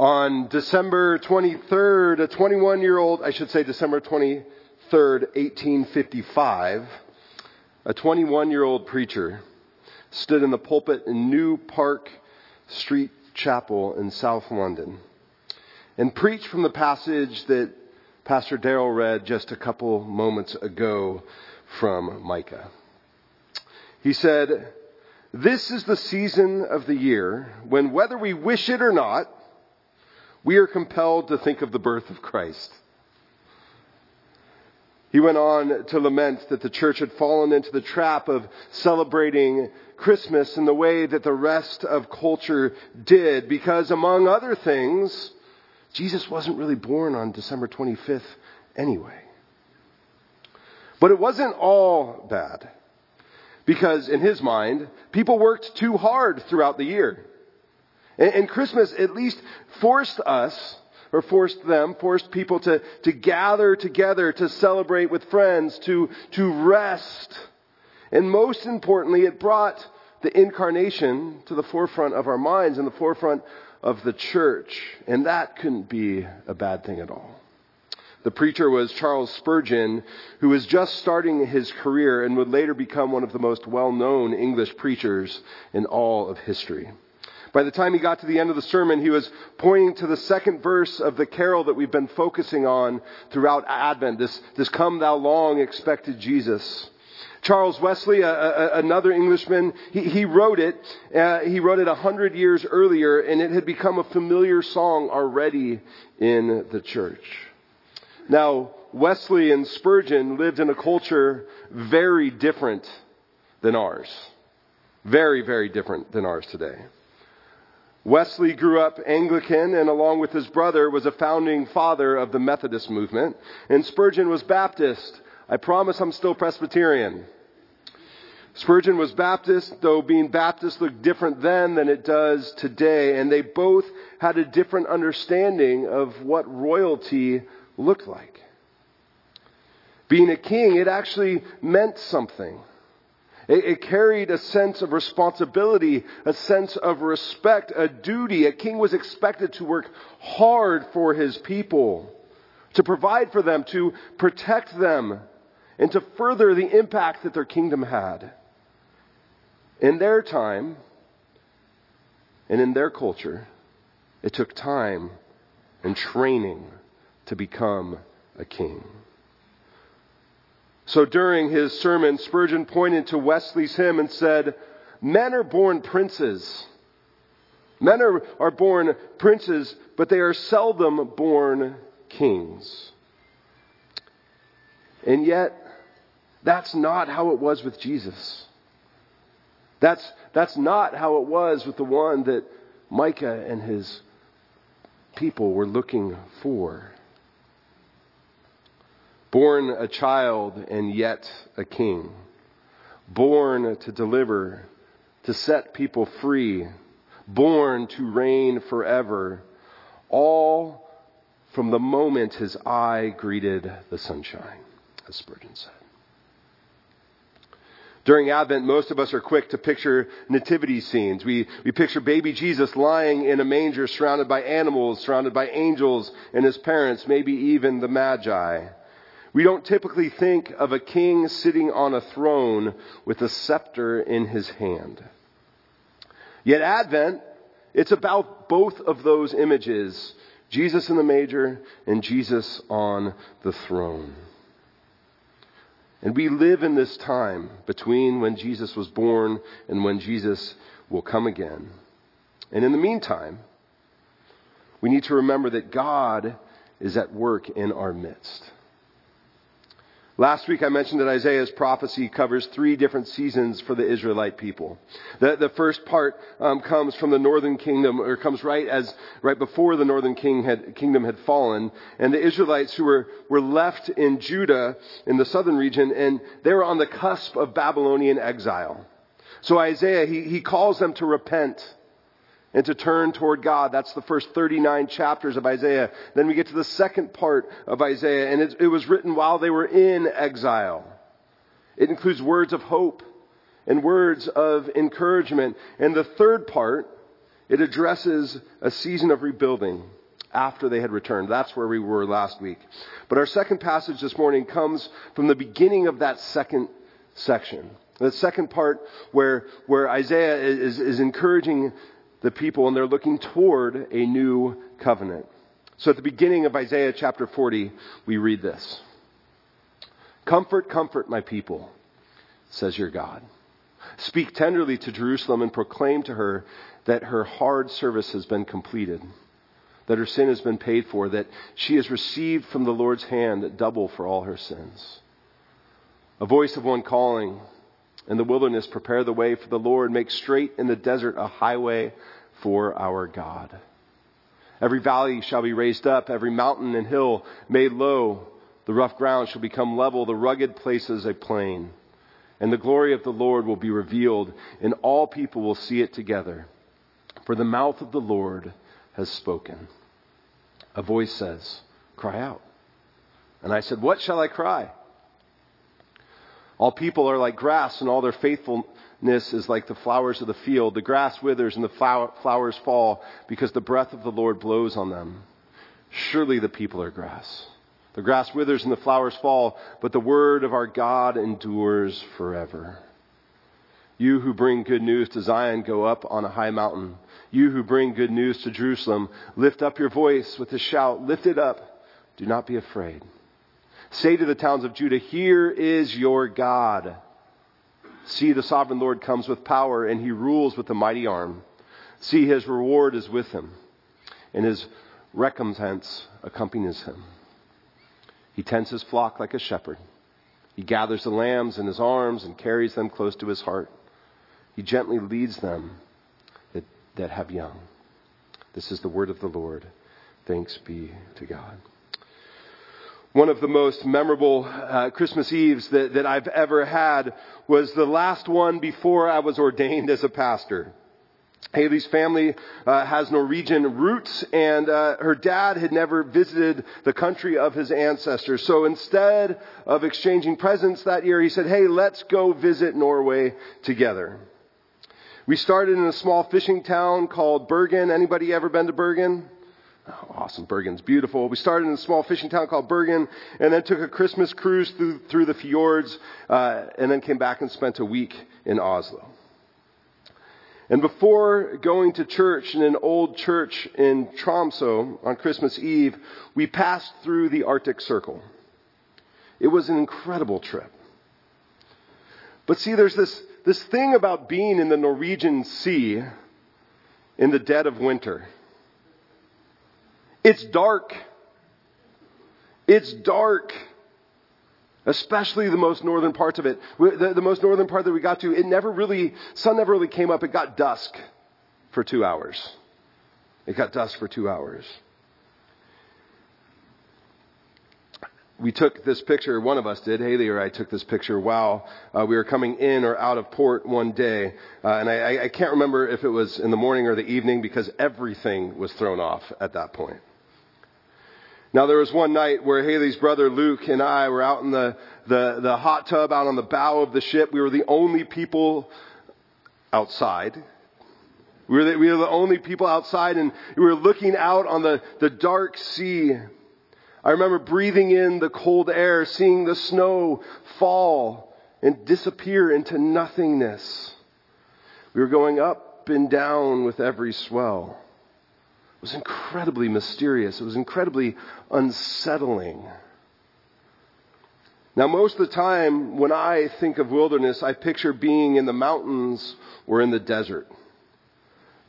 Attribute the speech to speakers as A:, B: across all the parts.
A: On December 23rd, a 21 year old, I should say December 23rd, 1855, a 21 year old preacher stood in the pulpit in New Park Street Chapel in South London and preached from the passage that Pastor Darrell read just a couple moments ago from Micah. He said, This is the season of the year when, whether we wish it or not, we are compelled to think of the birth of Christ. He went on to lament that the church had fallen into the trap of celebrating Christmas in the way that the rest of culture did, because among other things, Jesus wasn't really born on December 25th anyway. But it wasn't all bad, because in his mind, people worked too hard throughout the year. And, Christmas at least forced us or forced them, forced people to, to gather together, to celebrate with friends, to, to rest. And most importantly, it brought the incarnation to the forefront of our minds and the forefront of the church. And that couldn't be a bad thing at all. The preacher was Charles Spurgeon, who was just starting his career and would later become one of the most well known English preachers in all of history. By the time he got to the end of the sermon, he was pointing to the second verse of the carol that we've been focusing on throughout Advent, this, this come thou long expected Jesus. Charles Wesley, a, a, another Englishman, he, he wrote it. Uh, he wrote it a hundred years earlier, and it had become a familiar song already in the church. Now, Wesley and Spurgeon lived in a culture very different than ours. Very, very different than ours today. Wesley grew up Anglican and along with his brother was a founding father of the Methodist movement. And Spurgeon was Baptist. I promise I'm still Presbyterian. Spurgeon was Baptist, though being Baptist looked different then than it does today. And they both had a different understanding of what royalty looked like. Being a king, it actually meant something. It, it carried a sense of responsibility, a sense of respect, a duty. A king was expected to work hard for his people, to provide for them, to protect them, and to further the impact that their kingdom had. In their time and in their culture, it took time and training to become a king. So during his sermon, Spurgeon pointed to Wesley's hymn and said, Men are born princes. Men are, are born princes, but they are seldom born kings. And yet, that's not how it was with Jesus. That's, that's not how it was with the one that Micah and his people were looking for born a child and yet a king, born to deliver, to set people free, born to reign forever, all from the moment his eye greeted the sunshine, as Spurgeon said. During Advent, most of us are quick to picture nativity scenes. We, we picture baby Jesus lying in a manger surrounded by animals, surrounded by angels and his parents, maybe even the Magi. We don't typically think of a king sitting on a throne with a scepter in his hand. Yet Advent, it's about both of those images Jesus in the manger and Jesus on the throne. And we live in this time between when Jesus was born and when Jesus will come again. And in the meantime, we need to remember that God is at work in our midst. Last week I mentioned that Isaiah's prophecy covers three different seasons for the Israelite people. The, the first part um, comes from the northern kingdom, or comes right as right before the northern king had, kingdom had fallen, and the Israelites who were were left in Judah in the southern region, and they were on the cusp of Babylonian exile. So Isaiah he, he calls them to repent and to turn toward God. That's the first 39 chapters of Isaiah. Then we get to the second part of Isaiah, and it, it, was written while they were in exile. It includes words of hope and words of encouragement. And the third part it addresses a season of rebuilding after they had returned. That's where we were last week. But our second passage this morning comes from the beginning of that second section. The second part where, where Isaiah is, is encouraging the people and they're looking toward a new covenant. So at the beginning of Isaiah chapter 40, we read this. Comfort, comfort my people, says your God. Speak tenderly to Jerusalem and proclaim to her that her hard service has been completed that her sin has been paid for, that she has received from the Lord's hand double for all her sins. A voice of one calling in the wilderness, prepare the way for the Lord, make straight in the desert a highway for our God. Every valley shall be raised up, every mountain and hill made low. The rough ground shall become level, the rugged places a plain. And the glory of the Lord will be revealed, and all people will see it together. For the mouth of the Lord has spoken a voice says, Cry out. And I said, What shall I cry? All people are like grass, and all their faithfulness is like the flowers of the field. The grass withers and the flowers fall because the breath of the Lord blows on them. Surely the people are grass. The grass withers and the flowers fall, but the word of our God endures forever. You who bring good news to Zion, go up on a high mountain. You who bring good news to Jerusalem, lift up your voice with a shout. Lift it up. Do not be afraid. Say to the towns of Judah, Here is your God. See, the sovereign Lord comes with power, and he rules with a mighty arm. See, his reward is with him, and his recompense accompanies him. He tends his flock like a shepherd. He gathers the lambs in his arms and carries them close to his heart. He gently leads them that that have young. This is the word of the Lord. Thanks be to God. One of the most memorable uh, Christmas Eves that, that I've ever had was the last one before I was ordained as a pastor. Haley's family uh, has Norwegian roots, and uh, her dad had never visited the country of his ancestors. So instead of exchanging presents that year, he said, "Hey, let's go visit Norway together." We started in a small fishing town called Bergen. Anybody ever been to Bergen? Awesome. Bergen's beautiful. We started in a small fishing town called Bergen and then took a Christmas cruise through, through the fjords uh, and then came back and spent a week in Oslo. And before going to church in an old church in Tromso on Christmas Eve, we passed through the Arctic Circle. It was an incredible trip. But see, there's this this thing about being in the Norwegian Sea in the dead of winter. It's dark. It's dark. Especially the most northern parts of it. The, the, most northern part that we got to, it never really, sun never really came up. It got dusk for two hours. It got dusk for two hours. we took this picture, one of us did, Haley or I took this picture while uh, we were coming in or out of port one day. Uh, and I, I can't remember if it was in the morning or the evening because everything was thrown off at that point. Now there was one night where Haley's brother Luke and I were out in the, the, the hot tub out on the bow of the ship. We were the only people outside. We were the, we were the only people outside and we were looking out on the, the dark sea I remember breathing in the cold air, seeing the snow fall and disappear into nothingness. We were going up and down with every swell. Was incredibly mysterious. It was incredibly unsettling. Now, most of the time, when I think of wilderness, I picture being in the mountains or in the desert.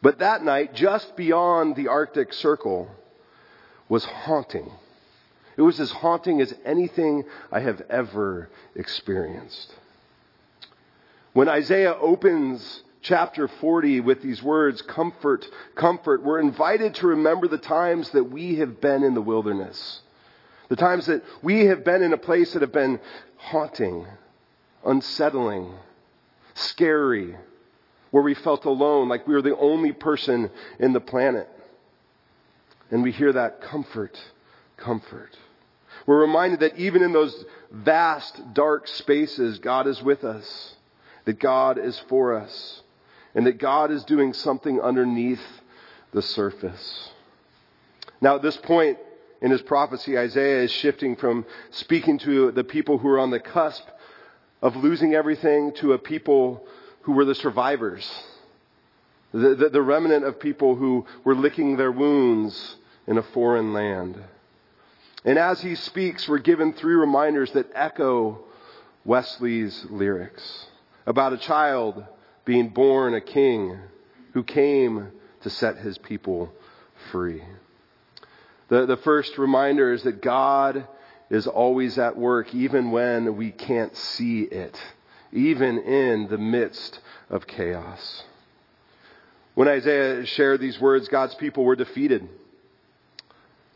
A: But that night, just beyond the Arctic Circle, was haunting. It was as haunting as anything I have ever experienced. When Isaiah opens chapter 40 with these words, comfort, comfort, we're invited to remember the times that we have been in the wilderness. The times that we have been in a place that have been haunting, unsettling, scary, where we felt alone, like we were the only person in the planet. And we hear that comfort, comfort. We're reminded that even in those vast, dark spaces, God is with us, that God is for us, and that God is doing something underneath the surface. Now, at this point in his prophecy, Isaiah is shifting from speaking to the people who are on the cusp of losing everything to a people who were the survivors, the, the, the remnant of people who were licking their wounds in a foreign land. And as he speaks, we're given three reminders that echo Wesley's lyrics about a child being born a king who came to set his people free. The, the first reminder is that God is always at work, even when we can't see it, even in the midst of chaos. When Isaiah shared these words, God's people were defeated.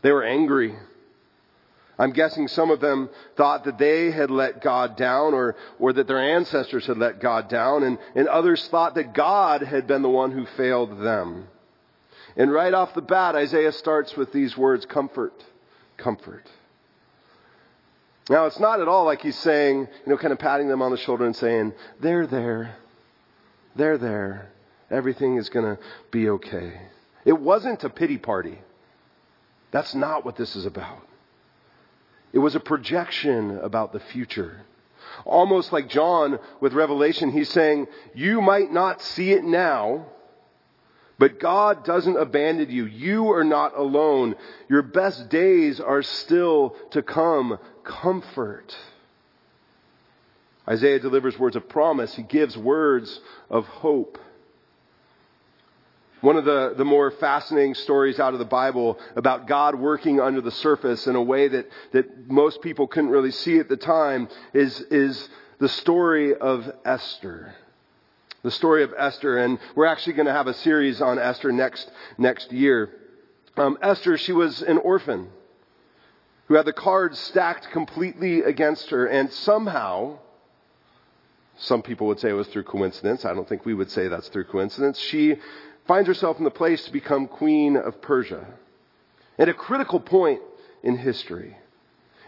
A: They were angry. I'm guessing some of them thought that they had let God down or, or that their ancestors had let God down, and, and others thought that God had been the one who failed them. And right off the bat, Isaiah starts with these words comfort, comfort. Now, it's not at all like he's saying, you know, kind of patting them on the shoulder and saying, they're there. They're there. Everything is going to be okay. It wasn't a pity party. That's not what this is about. It was a projection about the future. Almost like John with Revelation, he's saying, You might not see it now, but God doesn't abandon you. You are not alone. Your best days are still to come. Comfort. Isaiah delivers words of promise. He gives words of hope. One of the, the more fascinating stories out of the Bible about God working under the surface in a way that, that most people couldn't really see at the time is, is the story of Esther. The story of Esther, and we're actually going to have a series on Esther next, next year. Um, Esther, she was an orphan who had the cards stacked completely against her, and somehow, some people would say it was through coincidence. I don't think we would say that's through coincidence. She finds herself in the place to become queen of Persia at a critical point in history.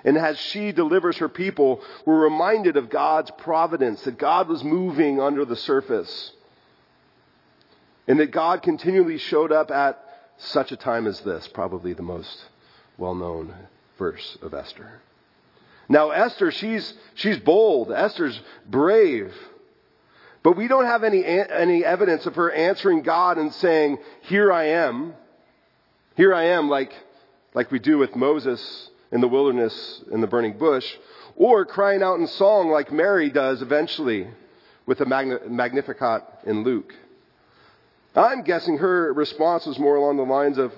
A: And as she delivers her people, we're reminded of God's providence, that God was moving under the surface. And that God continually showed up at such a time as this, probably the most well known verse of Esther. Now, Esther, she's, she's bold. Esther's brave. But we don't have any, any evidence of her answering God and saying, Here I am. Here I am, like, like we do with Moses in the wilderness in the burning bush, or crying out in song like Mary does eventually with the Magnificat in Luke. I'm guessing her response was more along the lines of,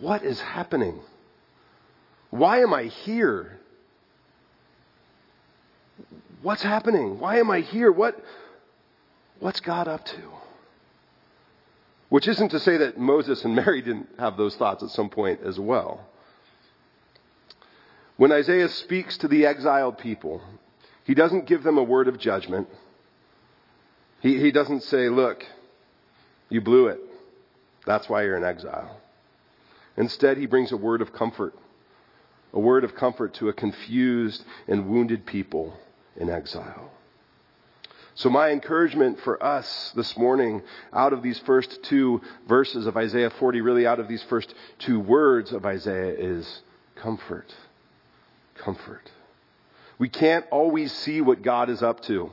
A: What is happening? Why am I here? What's happening? Why am I here? What, what's God up to? Which isn't to say that Moses and Mary didn't have those thoughts at some point as well. When Isaiah speaks to the exiled people, he doesn't give them a word of judgment. He, he doesn't say, Look, you blew it. That's why you're in exile. Instead, he brings a word of comfort, a word of comfort to a confused and wounded people in exile. So, my encouragement for us this morning, out of these first two verses of Isaiah 40, really out of these first two words of Isaiah, is comfort. Comfort. We can't always see what God is up to.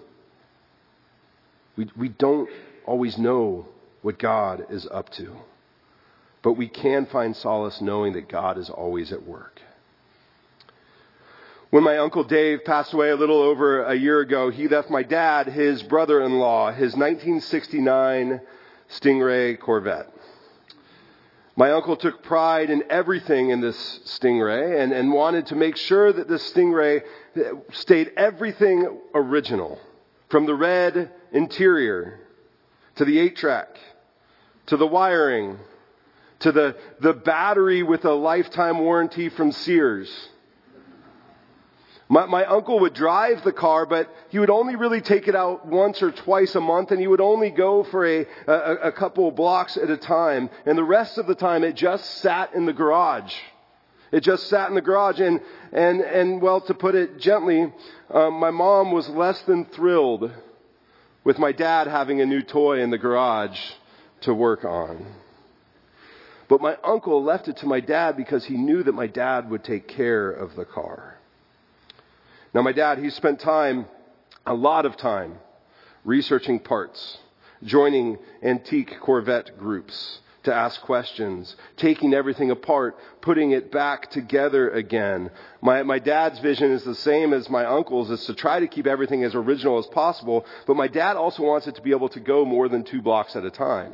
A: We, we don't always know what God is up to. But we can find solace knowing that God is always at work. When my uncle Dave passed away a little over a year ago, he left my dad his brother in law, his 1969 Stingray Corvette. My uncle took pride in everything in this Stingray and, and wanted to make sure that this Stingray stayed everything original. From the red interior to the 8 track to the wiring to the, the battery with a lifetime warranty from Sears my, my, uncle would drive the car, but he would only really take it out once or twice a month, and he would only go for a, a, a couple blocks at a time. And the rest of the time, it just sat in the garage. It just sat in the garage, and and and well, to put it gently, um, my mom was less than thrilled with my dad having a new toy in the garage to work on. But my uncle left it to my dad because he knew that my dad would take care of the car. Now, my dad, he spent time, a lot of time, researching parts, joining antique Corvette groups to ask questions, taking everything apart, putting it back together again. My, my dad's vision is the same as my uncle's, is to try to keep everything as original as possible, but my dad also wants it to be able to go more than two blocks at a time.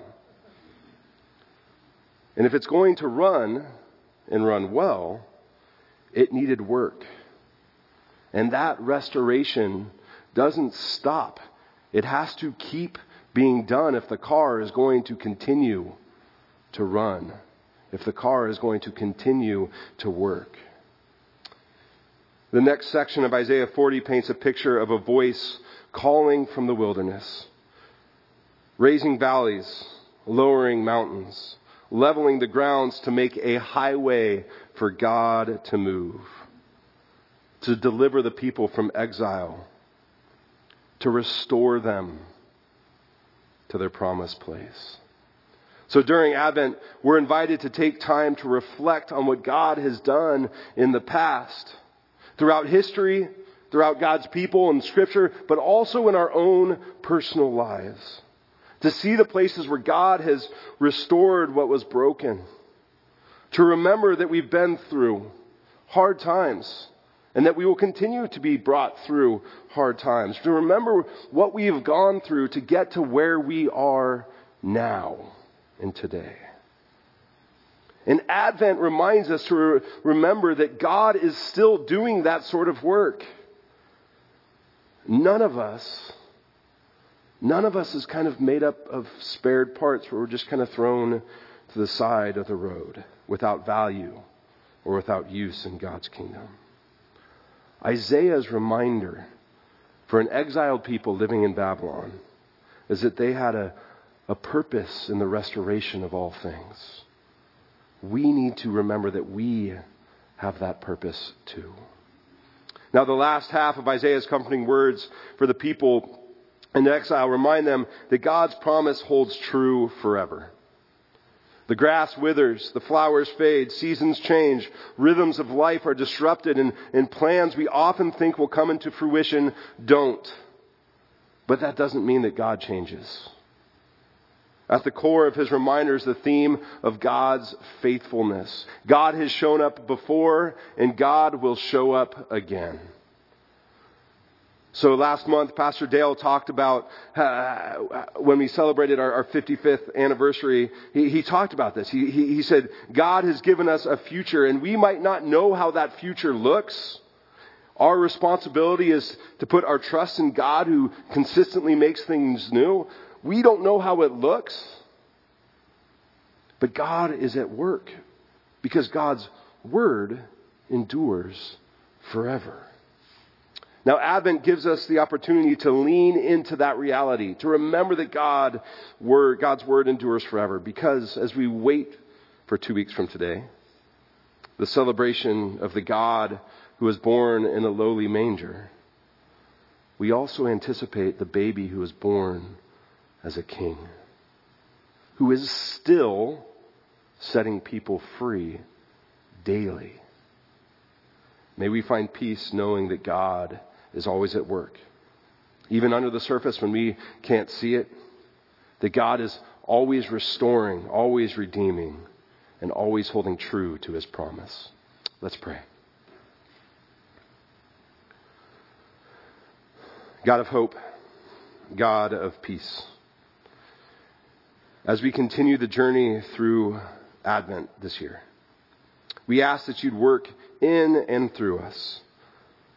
A: And if it's going to run and run well, it needed work. And that restoration doesn't stop. It has to keep being done if the car is going to continue to run, if the car is going to continue to work. The next section of Isaiah 40 paints a picture of a voice calling from the wilderness, raising valleys, lowering mountains, leveling the grounds to make a highway for God to move, to deliver the people from exile, to restore them to their promised place. So during Advent, we're invited to take time to reflect on what God has done in the past, throughout history, throughout God's people and Scripture, but also in our own personal lives. To see the places where God has restored what was broken. To remember that we've been through hard times and that we will continue to be brought through hard times. To remember what we have gone through to get to where we are now and today. And Advent reminds us to re- remember that God is still doing that sort of work. None of us, none of us is kind of made up of spared parts where we're just kind of thrown to the side of the road without value or without use in God's kingdom. Isaiah's reminder for an exiled people living in Babylon is that they had a, a purpose in the restoration of all things. We need to remember that we have that purpose too. Now, the last half of Isaiah's comforting words for the people in exile remind them that God's promise holds true forever. The grass withers, the flowers fade, seasons change, rhythms of life are disrupted, and, and plans we often think will come into fruition don't. But that doesn't mean that God changes. At the core of his reminder is the theme of God's faithfulness. God has shown up before, and God will show up again. So last month, Pastor Dale talked about uh, when we celebrated our, our 55th anniversary. He, he talked about this. He, he, he said, God has given us a future, and we might not know how that future looks. Our responsibility is to put our trust in God who consistently makes things new. We don't know how it looks, but God is at work because God's word endures forever. Now, Advent gives us the opportunity to lean into that reality, to remember that God, word, God's word endures forever, because as we wait for two weeks from today, the celebration of the God who was born in a lowly manger, we also anticipate the baby who was born as a king, who is still setting people free daily. May we find peace knowing that God is always at work. Even under the surface when we can't see it, that God is always restoring, always redeeming, and always holding true to his promise. Let's pray. God of hope, God of peace as we continue the journey through Advent this year. We ask that you'd work in and through us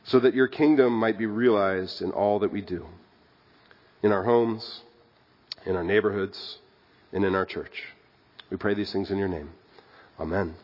A: so that your kingdom might be realized in all that we do in our homes, in our neighborhoods, and in our church. We pray these things in your name. Amen.